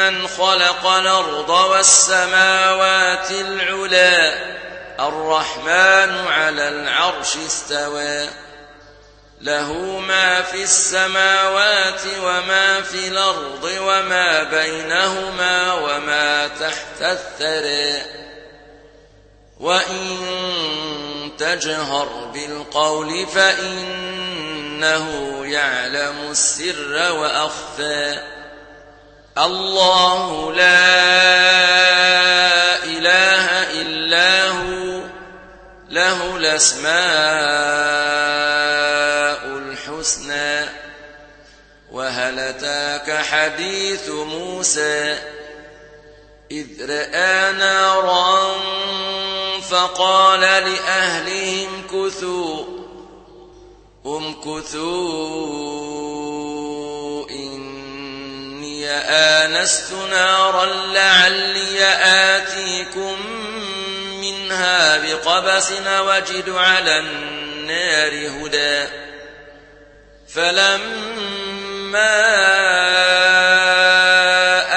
ممن خلق الأرض والسماوات العلا الرحمن على العرش استوى له ما في السماوات وما في الأرض وما بينهما وما تحت الثرى وإن تجهر بالقول فإنه يعلم السر وأخفى الله لا إله إلا هو له الأسماء الحسنى. وهل أتاك حديث موسى؟ إذ رأى نارا فقال لأهلهم كثوا امكثوا آنست نارا لعلي آتيكم منها بقبس وجد على النار هدى. فلما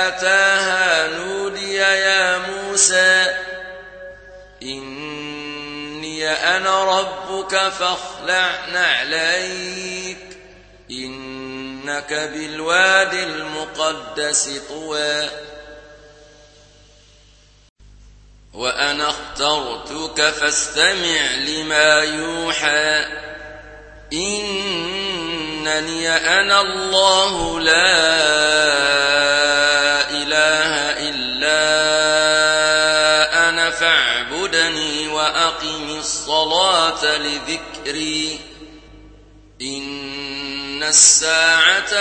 أتاها نودي يا موسى إني أنا ربك فاخلع نعليك إنك بالواد المقدس طوى. وأنا اخترتك فاستمع لما يوحى. إنني أنا الله لا إله إلا أنا فاعبدني وأقم الصلاة لذكري. الساعة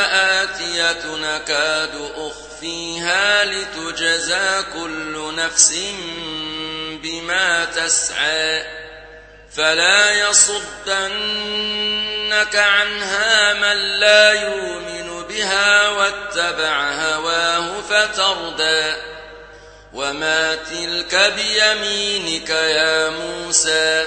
آتية نكاد أخفيها لتجزى كل نفس بما تسعى فلا يصدنك عنها من لا يؤمن بها واتبع هواه فتردى وما تلك بيمينك يا موسى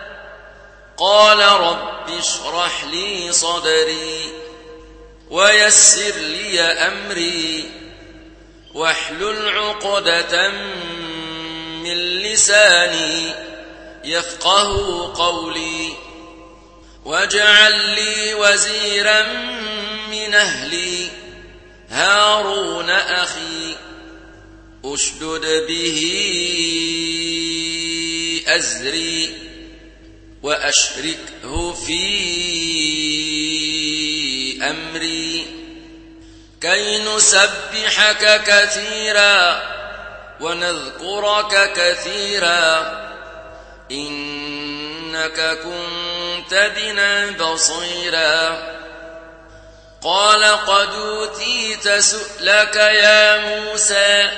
قال رب اشرح لي صدري ويسر لي أمري واحلل عقدة من لساني يفقه قولي واجعل لي وزيرا من أهلي هارون أخي أشدد به أزري وأشركه في أمري. كي نسبحك كثيرا ونذكرك كثيرا. إنك كنت بنا بصيرا. قال قد أوتيت سؤلك يا موسى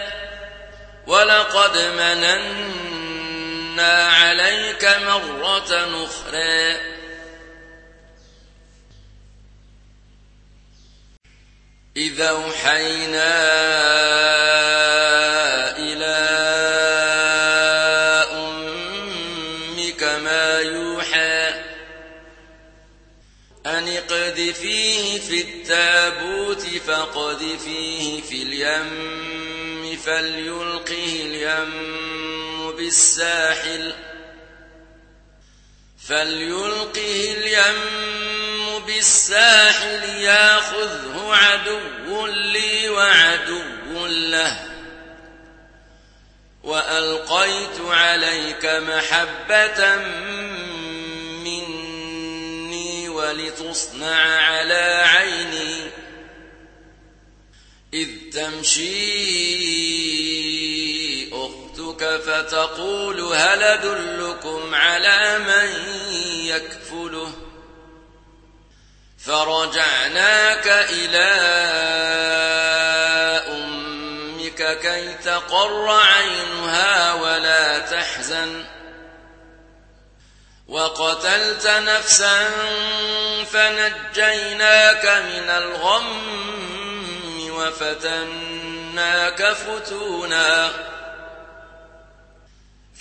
ولقد مننا عليك مرة أخرى. إذا أوحينا إلى أمك ما يوحى أن اقذفيه في التابوت فاقذفيه في اليم فليلقه اليم. بالساحل فليلقه اليم بالساحل ياخذه عدو لي وعدو له وألقيت عليك محبة مني ولتصنع على عيني إذ تمشي أختك فتقول هل أدلكم على من يكفله؟ فرجعناك إلى أمك كي تقر عينها ولا تحزن. وقتلت نفسا فنجيناك من الغم وفتناك فتونا.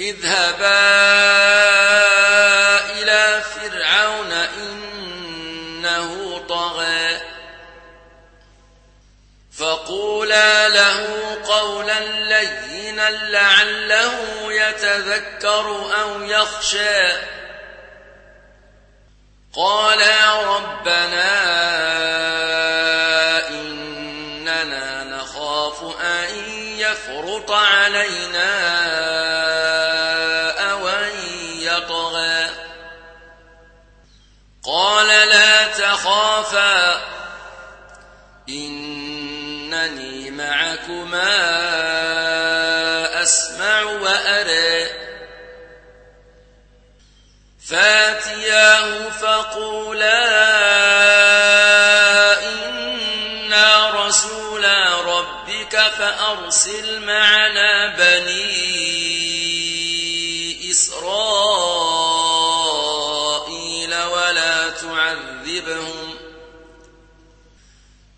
اذهبا إلى فرعون إنه طغى فقولا له قولا لينا لعله يتذكر أو يخشى قالا ربنا معكما أسمع وأرى فاتياه فقولا إنا رسولا ربك فأرسل معنا بني إسرائيل ولا تعذبهم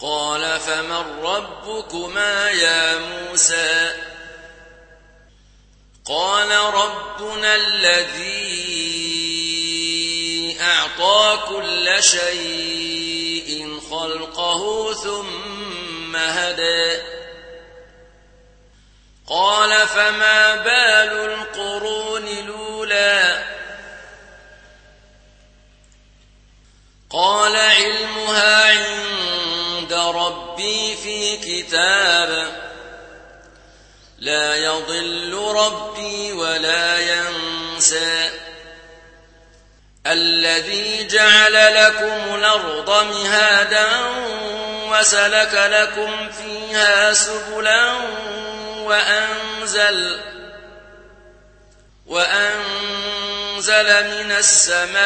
قال فمن ربكما يا موسى؟ قال ربنا الذي أعطى كل شيء خلقه ثم هدى. قال فما بال القرون الأولى؟ قال علمها ربي في كتاب لا يضل ربي ولا ينسى. الذي جعل لكم الأرض مهادا وسلك لكم فيها سبلا وأنزل وأنزل من السماء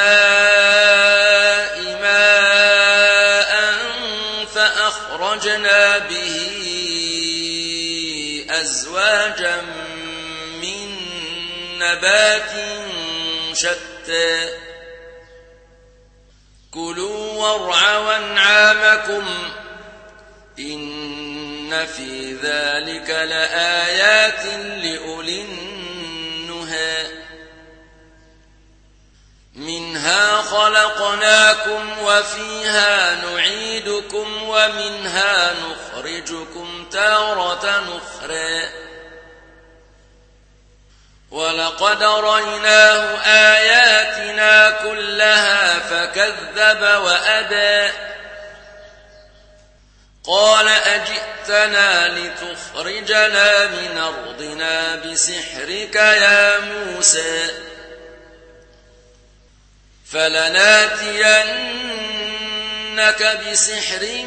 فأخرجنا به أزواجا من نبات شتى كلوا وارعوا انعامكم إن في ذلك لآيات لأولي النهى منها خلقناكم وفيها نعيدكم ومنها تارة أخرى ولقد ريناه آياتنا كلها فكذب وأبى. قال أجئتنا لتخرجنا من أرضنا بسحرك يا موسى. فلناتينك بسحر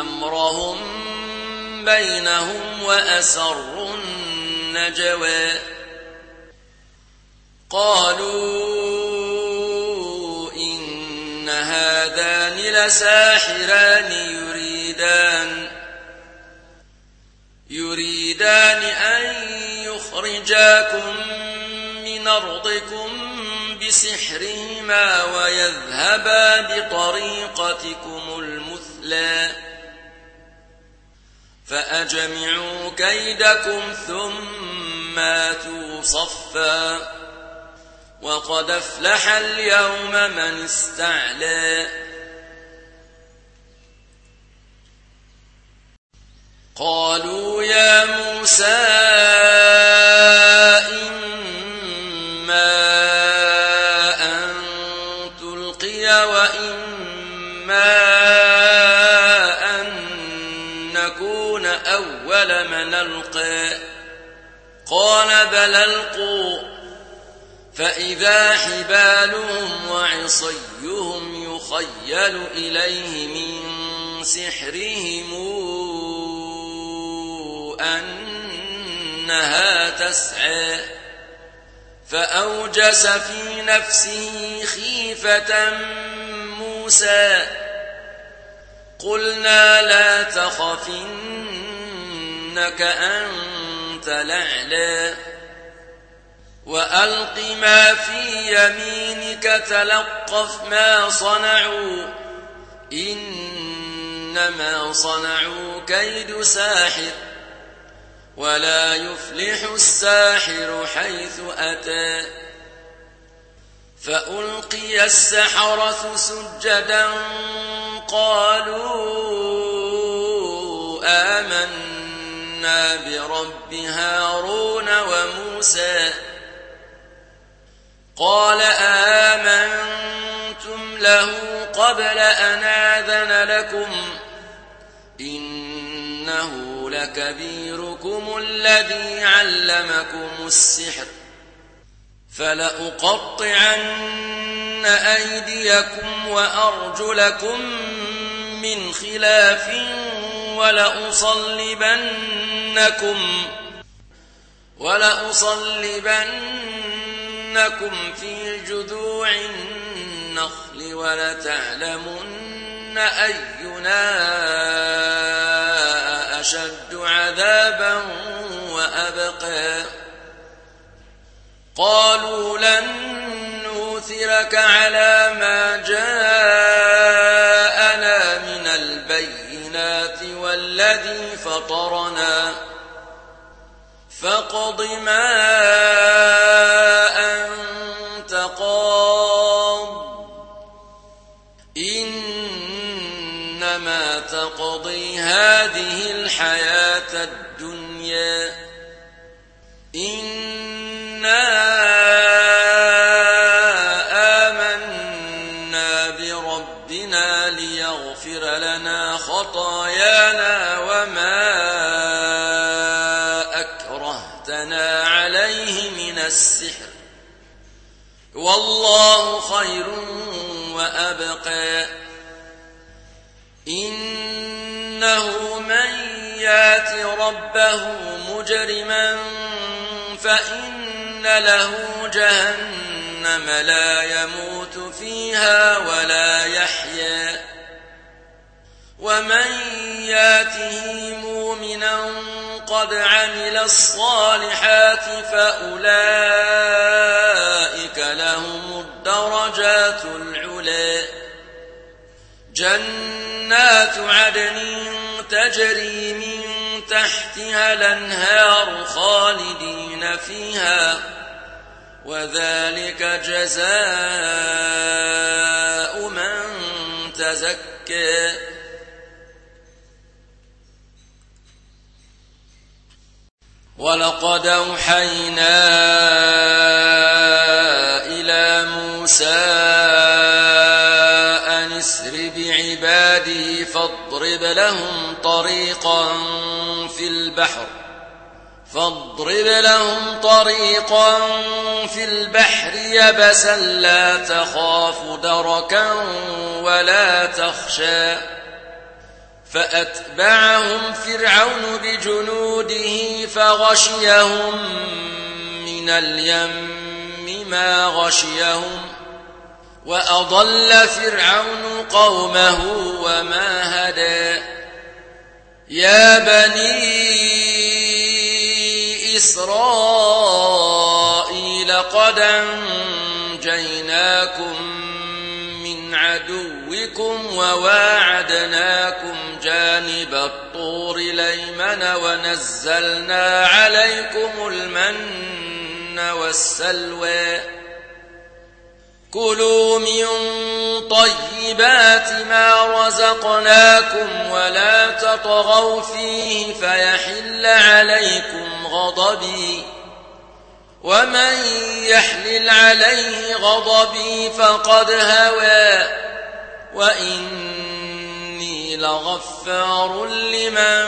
أمرهم بينهم وأسروا النجوى. قالوا إن هذان لساحران يريدان يريدان أن يخرجاكم من أرضكم بسحرهما ويذهبا بطريقتكم المثلى. فأجمعوا كيدكم ثم آتوا صفا. وقد أفلح اليوم من استعلى. قالوا يا موسى أول من ألقى قال بل ألقوا. فإذا حبالهم وعصيهم يخيل إليه من سحرهم أنها تسعى. فأوجس في نفسه خيفة موسى. قلنا لا تخف إنك أنت الأعلى وألق ما في يمينك تلقف ما صنعوا. إنما صنعوا كيد ساحر ولا يفلح الساحر حيث أتى. فألقي السحرة سجدا قالوا آمنا. برب هارون وموسى. قال آمنتم له قبل أن آذن لكم. إنه لكبيركم الذي علمكم السحر. فلأقطعن أيديكم وأرجلكم من خلاف ولأصلبنكم ولأصلبنكم في جذوع النخل ولتعلمن أينا أشد عذابا وأبقى. قالوا لن نوثرك على ما جاءنا فطرنا فاقض ما أنت قاض. إنما تقضي هذه الحياة الدنيا. إنا والله خير وأبقى. إنه من ياتي ربه مجرما فإن له جهنم لا يموت فيها ولا يحيا. ومن ياته مؤمنا قد عمل الصالحات فأولئك لهم الدرجات العلى جنات عدن تجري من تحتها الأنهار خالدين فيها وذلك جزاء من تزكى ولقد اوحينا إلى موسى ان اسر بعبادي فاضرب لهم طريقا في البحر فاضرب لهم طريقا في البحر يبسا لا تخاف دركا ولا تخشى فأتبعهم فرعون بجنوده فغشيهم من اليم ما غشيهم وأضل فرعون قومه وما هدى. يا بني إسرائيل قد أنجيناكم عدوكم وواعدناكم جانب الطور ليمن ونزلنا عليكم المن والسلوى. كلوا من طيبات ما رزقناكم ولا تطغوا فيه فيحل عليكم غضبي. ومن يحلل عليه غضبي فقد هوى وإني لغفار لمن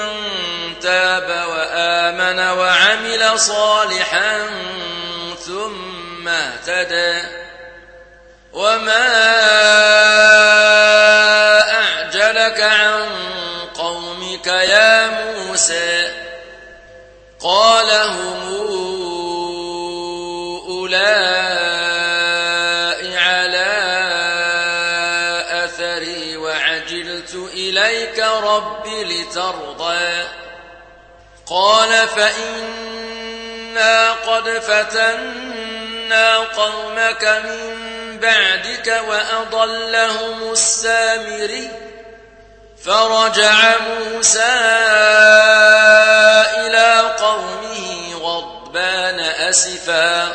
تاب وآمن وعمل صالحا ثم اهتدى وما أعجلك عن قومك يا موسى قال هم إليك رب لترضى. قال فإنا قد فتنا قومك من بعدك وأضلهم السامري فرجع موسى إلى قومه غضبان أسفا.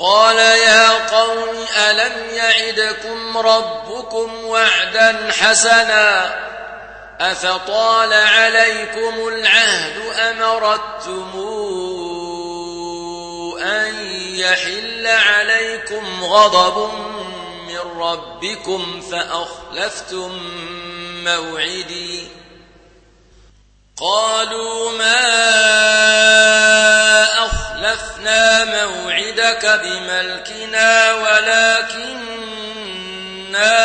قال يا قوم ألم يعدكم ربكم وعدا حسنا؟ أفطال عليكم العهد أمرتم أن يحل عليكم غضب من ربكم فأخلفتم موعدي؟ قالوا ما أخلفنا موعدك بملكنا ولكننا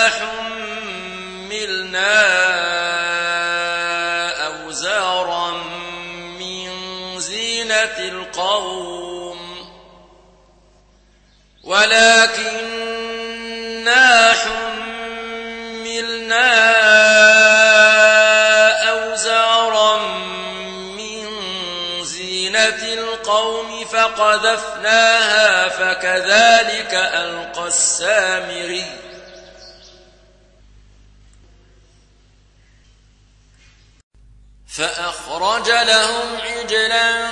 حملنا أوزارا من زينة القوم ولكننا حملنا القوم فقذفناها فكذلك ألقى السامري فأخرج لهم عجلا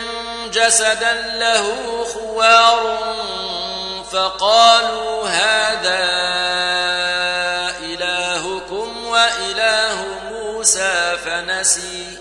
جسدا له خوار فقالوا هذا إلهكم وإله موسى فنسي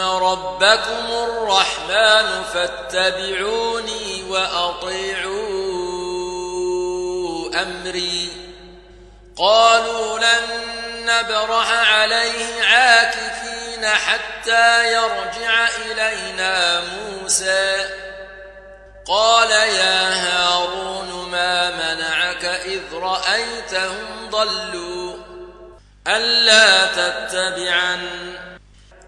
ربكم الرحمن الرحمن فاتبعوني وأطيعوا أمري قالوا لن نبرح عليه عاكفين حتى يرجع إلينا موسى قال يا هارون ما منعك إذ رأيتهم ضلوا ألا تتبعن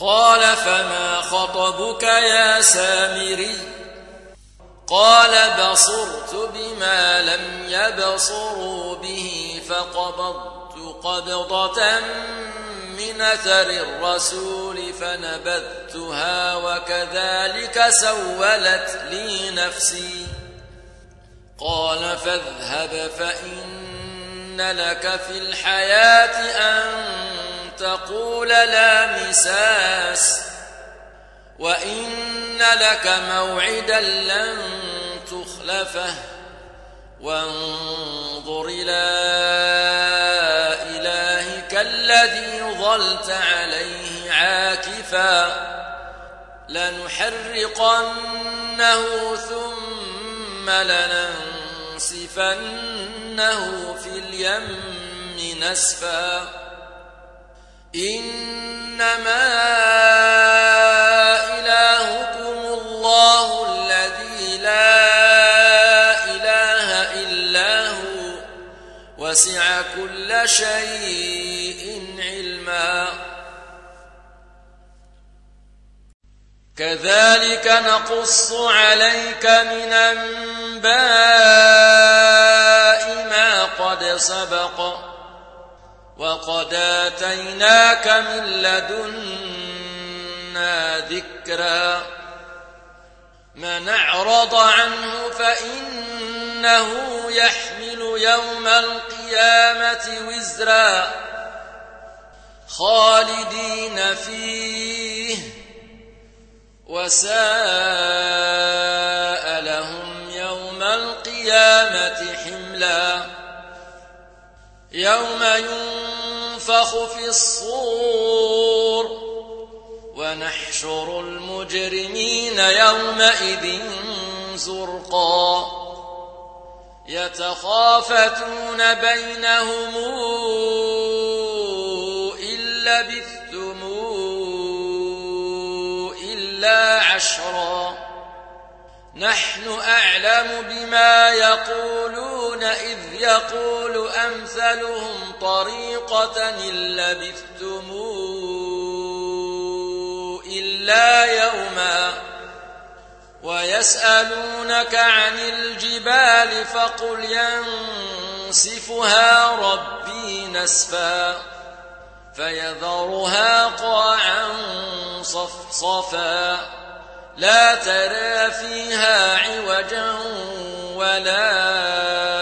قال فما خطبك يا سامري؟ قال بصرت بما لم يبصروا به فقبضت قبضة من أثر الرسول فنبذتها وكذلك سولت لي نفسي. قال فاذهب فإن لك في الحياة تقول لا مساس وإن لك موعدا لن تخلفه وانظر إلى إلهك الذي ظلت عليه عاكفا لنحرقنه ثم لننسفنه في اليم نسفا إنما إلهكم الله الذي لا إله إلا هو. وسع كل شيء علما. كذلك نقص عليك من أنباء ما قد سبق. وقد آتيناك من لدنا ذكرا. من أعرض عنه فإنه يحمل يوم القيامة وزرا. خالدين فيه. وساء لهم يوم القيامة حملا. يوم ينفخ في الصور ونحشر المجرمين يومئذ زرقا. يتخافتون بينهم إن لبثتم إلا عشرا. نحن أعلم بما يقولون. إذ يقول أمثلهم طريقة إن لبثتم إلا يوما ويسألونك عن الجبال فقل ينسفها ربي نسفا فيذرها قاعا صفصفا لا ترى فيها عوجا ولا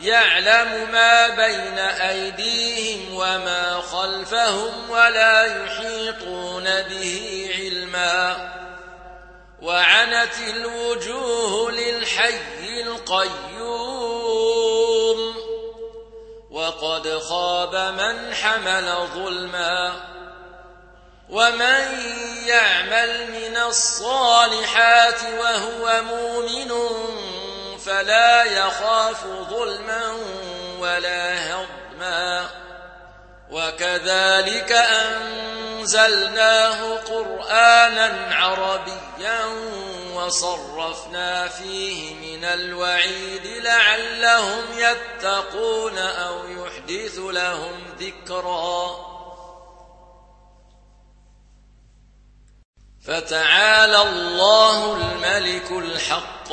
يعلم ما بين أيديهم وما خلفهم ولا يحيطون به علما. وعنت الوجوه للحي القيوم. وقد خاب من حمل ظلما. ومن يعمل من الصالحات وهو مؤمن فلا يخاف ظلما ولا هضما. وكذلك أنزلناه قرآنا عربيا وصرفنا فيه من الوعيد لعلهم يتقون أو يحدث لهم ذكرا. فتعالى الله الملك الحق.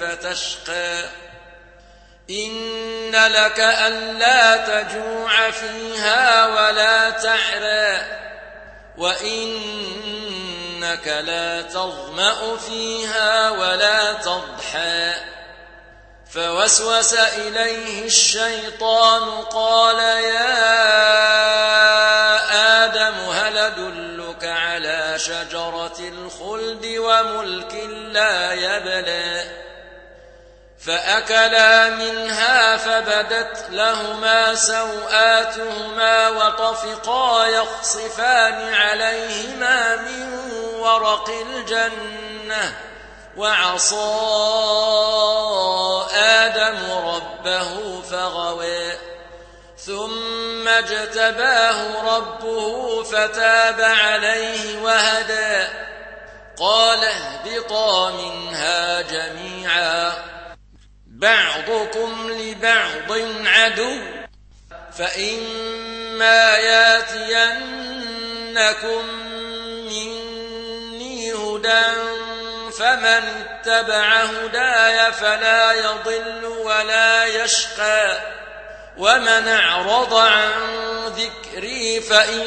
فتشقى. إن لك ألا تجوع فيها ولا تعرى. وإنك لا تظمأ فيها ولا تضحى. فوسوس إليه الشيطان قال يا آدم هل شجرة الخلد وملك لا يبلى. فأكلا منها فبدت لهما سوآتهما وطفقا يخصفان عليهما من ورق الجنة. وعصى آدم ربه فغوى. ثم اجتباه ربه فتاب عليه قال اهبطا منها جميعا. بعضكم لبعض عدو. فإما ياتينكم مني هدى فمن اتبع هداي فلا يضل ولا يشقى. ومن أعرض عن ذكري فإن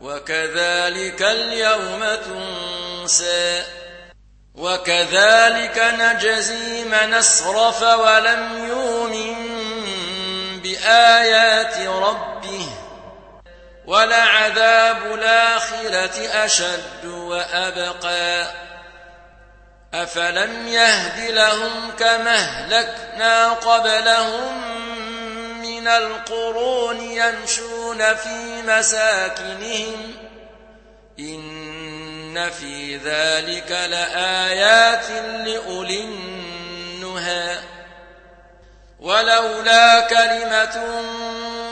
وكذلك اليوم تنسى وكذلك نجزي من أسرف ولم يؤمن بآيات ربه ولعذاب الآخرة أشد وأبقى أفلم يهد لهم كما اهلكنا قبلهم من القرون يمشون في مساكنهم إن في ذلك لآيات لأولي النهى ولولا كلمة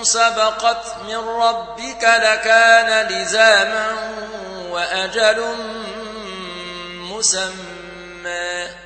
سبقت من ربك لكان لزاما وأجل مسمى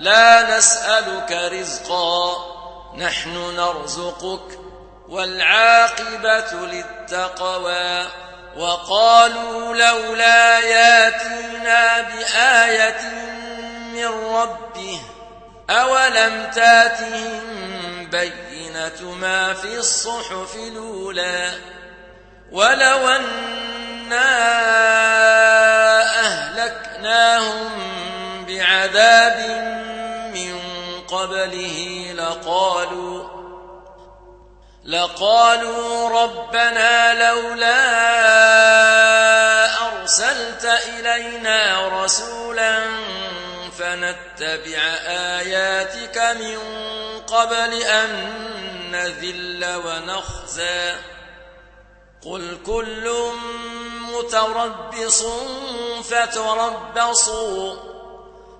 لا نسألك رزقا نحن نرزقك والعاقبة للتقوى. وقالوا لولا ياتينا بآية من ربه أولم تاتهم بينة ما في الصحف الأولى؟ ولو أنا أهلكناهم بعذاب قبله لقالوا لقالوا ربنا لولا أرسلت إلينا رسولا فنتبع آياتك من قبل أن نذل ونخزى قل كل متربص فتربصوا